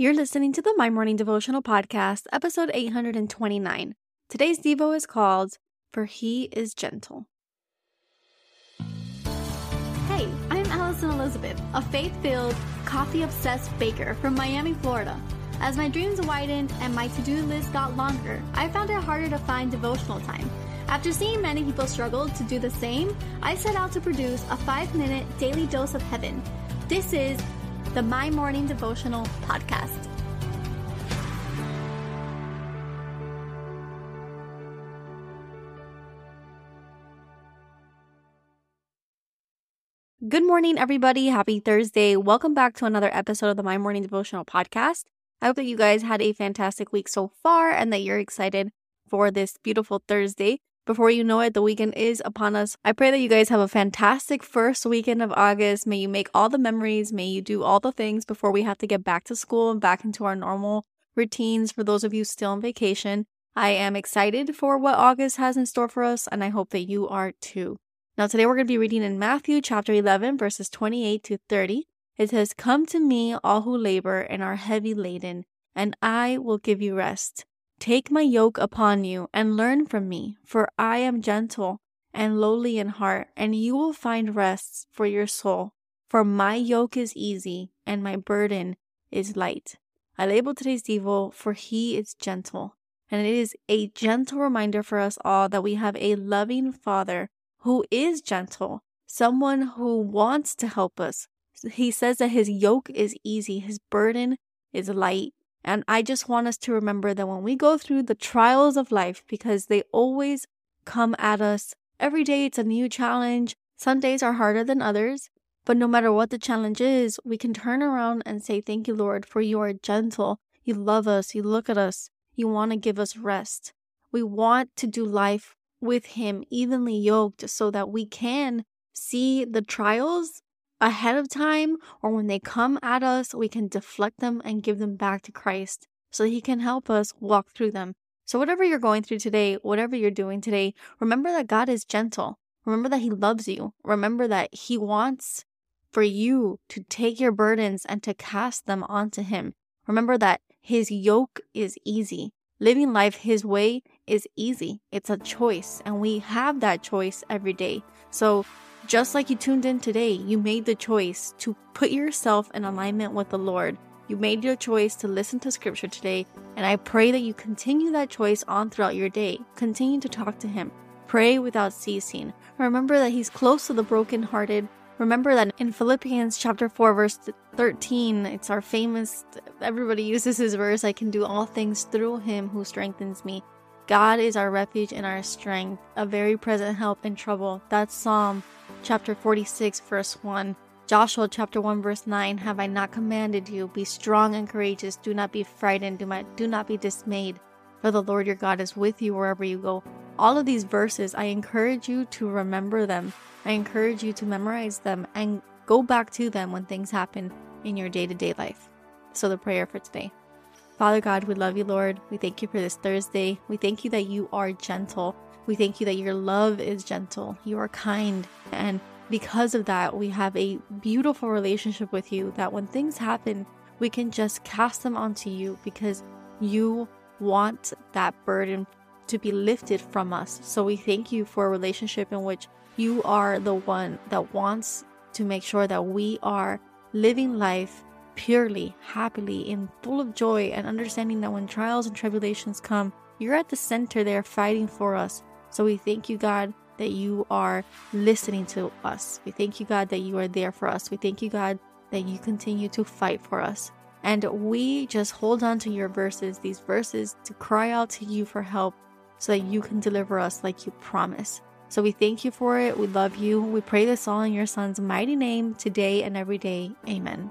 You're listening to the My Morning Devotional Podcast, episode 829. Today's Devo is called For He is Gentle. Hey, I'm Allison Elizabeth, a faith filled, coffee obsessed baker from Miami, Florida. As my dreams widened and my to do list got longer, I found it harder to find devotional time. After seeing many people struggle to do the same, I set out to produce a five minute daily dose of heaven. This is the My Morning Devotional Podcast. Good morning, everybody. Happy Thursday. Welcome back to another episode of the My Morning Devotional Podcast. I hope that you guys had a fantastic week so far and that you're excited for this beautiful Thursday. Before you know it, the weekend is upon us. I pray that you guys have a fantastic first weekend of August. May you make all the memories. May you do all the things before we have to get back to school and back into our normal routines for those of you still on vacation. I am excited for what August has in store for us, and I hope that you are too. Now, today we're going to be reading in Matthew chapter 11, verses 28 to 30. It says, Come to me, all who labor and are heavy laden, and I will give you rest. Take my yoke upon you and learn from me, for I am gentle and lowly in heart, and you will find rest for your soul. For my yoke is easy and my burden is light. I label today's Devo, for he is gentle. And it is a gentle reminder for us all that we have a loving Father who is gentle, someone who wants to help us. He says that his yoke is easy, his burden is light. And I just want us to remember that when we go through the trials of life, because they always come at us, every day it's a new challenge. Some days are harder than others, but no matter what the challenge is, we can turn around and say, Thank you, Lord, for you are gentle. You love us. You look at us. You want to give us rest. We want to do life with Him evenly yoked so that we can see the trials ahead of time or when they come at us, we can deflect them and give them back to Christ so that He can help us walk through them. So, whatever you're going through today, whatever you're doing today, remember that God is gentle. Remember that He loves you. Remember that He wants for you to take your burdens and to cast them onto Him. Remember that His yoke is easy. Living life His way is easy. It's a choice, and we have that choice every day. So, just like you tuned in today, you made the choice to put yourself in alignment with the Lord. You made your choice to listen to scripture today, and I pray that you continue that choice on throughout your day. Continue to talk to Him. Pray without ceasing. Remember that He's close to the brokenhearted. Remember that in Philippians chapter 4 verse 13, it's our famous everybody uses this verse, I can do all things through him who strengthens me. God is our refuge and our strength, a very present help in trouble. That's Psalm chapter 46, verse 1. Joshua chapter 1 verse 9 have I not commanded you? Be strong and courageous. Do not be frightened. Do not do not be dismayed for the Lord your God is with you wherever you go. All of these verses I encourage you to remember them. I encourage you to memorize them and go back to them when things happen in your day-to-day life. So the prayer for today Father God we love you Lord. We thank you for this Thursday. We thank you that you are gentle. We thank you that your love is gentle, you are kind, and because of that, we have a beautiful relationship with you that when things happen, we can just cast them onto you because you want that burden to be lifted from us. So we thank you for a relationship in which you are the one that wants to make sure that we are living life purely, happily, in full of joy, and understanding that when trials and tribulations come, you're at the center there fighting for us. So we thank you, God, that you are listening to us. We thank you, God, that you are there for us. We thank you, God, that you continue to fight for us. And we just hold on to your verses, these verses, to cry out to you for help so that you can deliver us like you promise. So we thank you for it. We love you. We pray this all in your son's mighty name today and every day. Amen.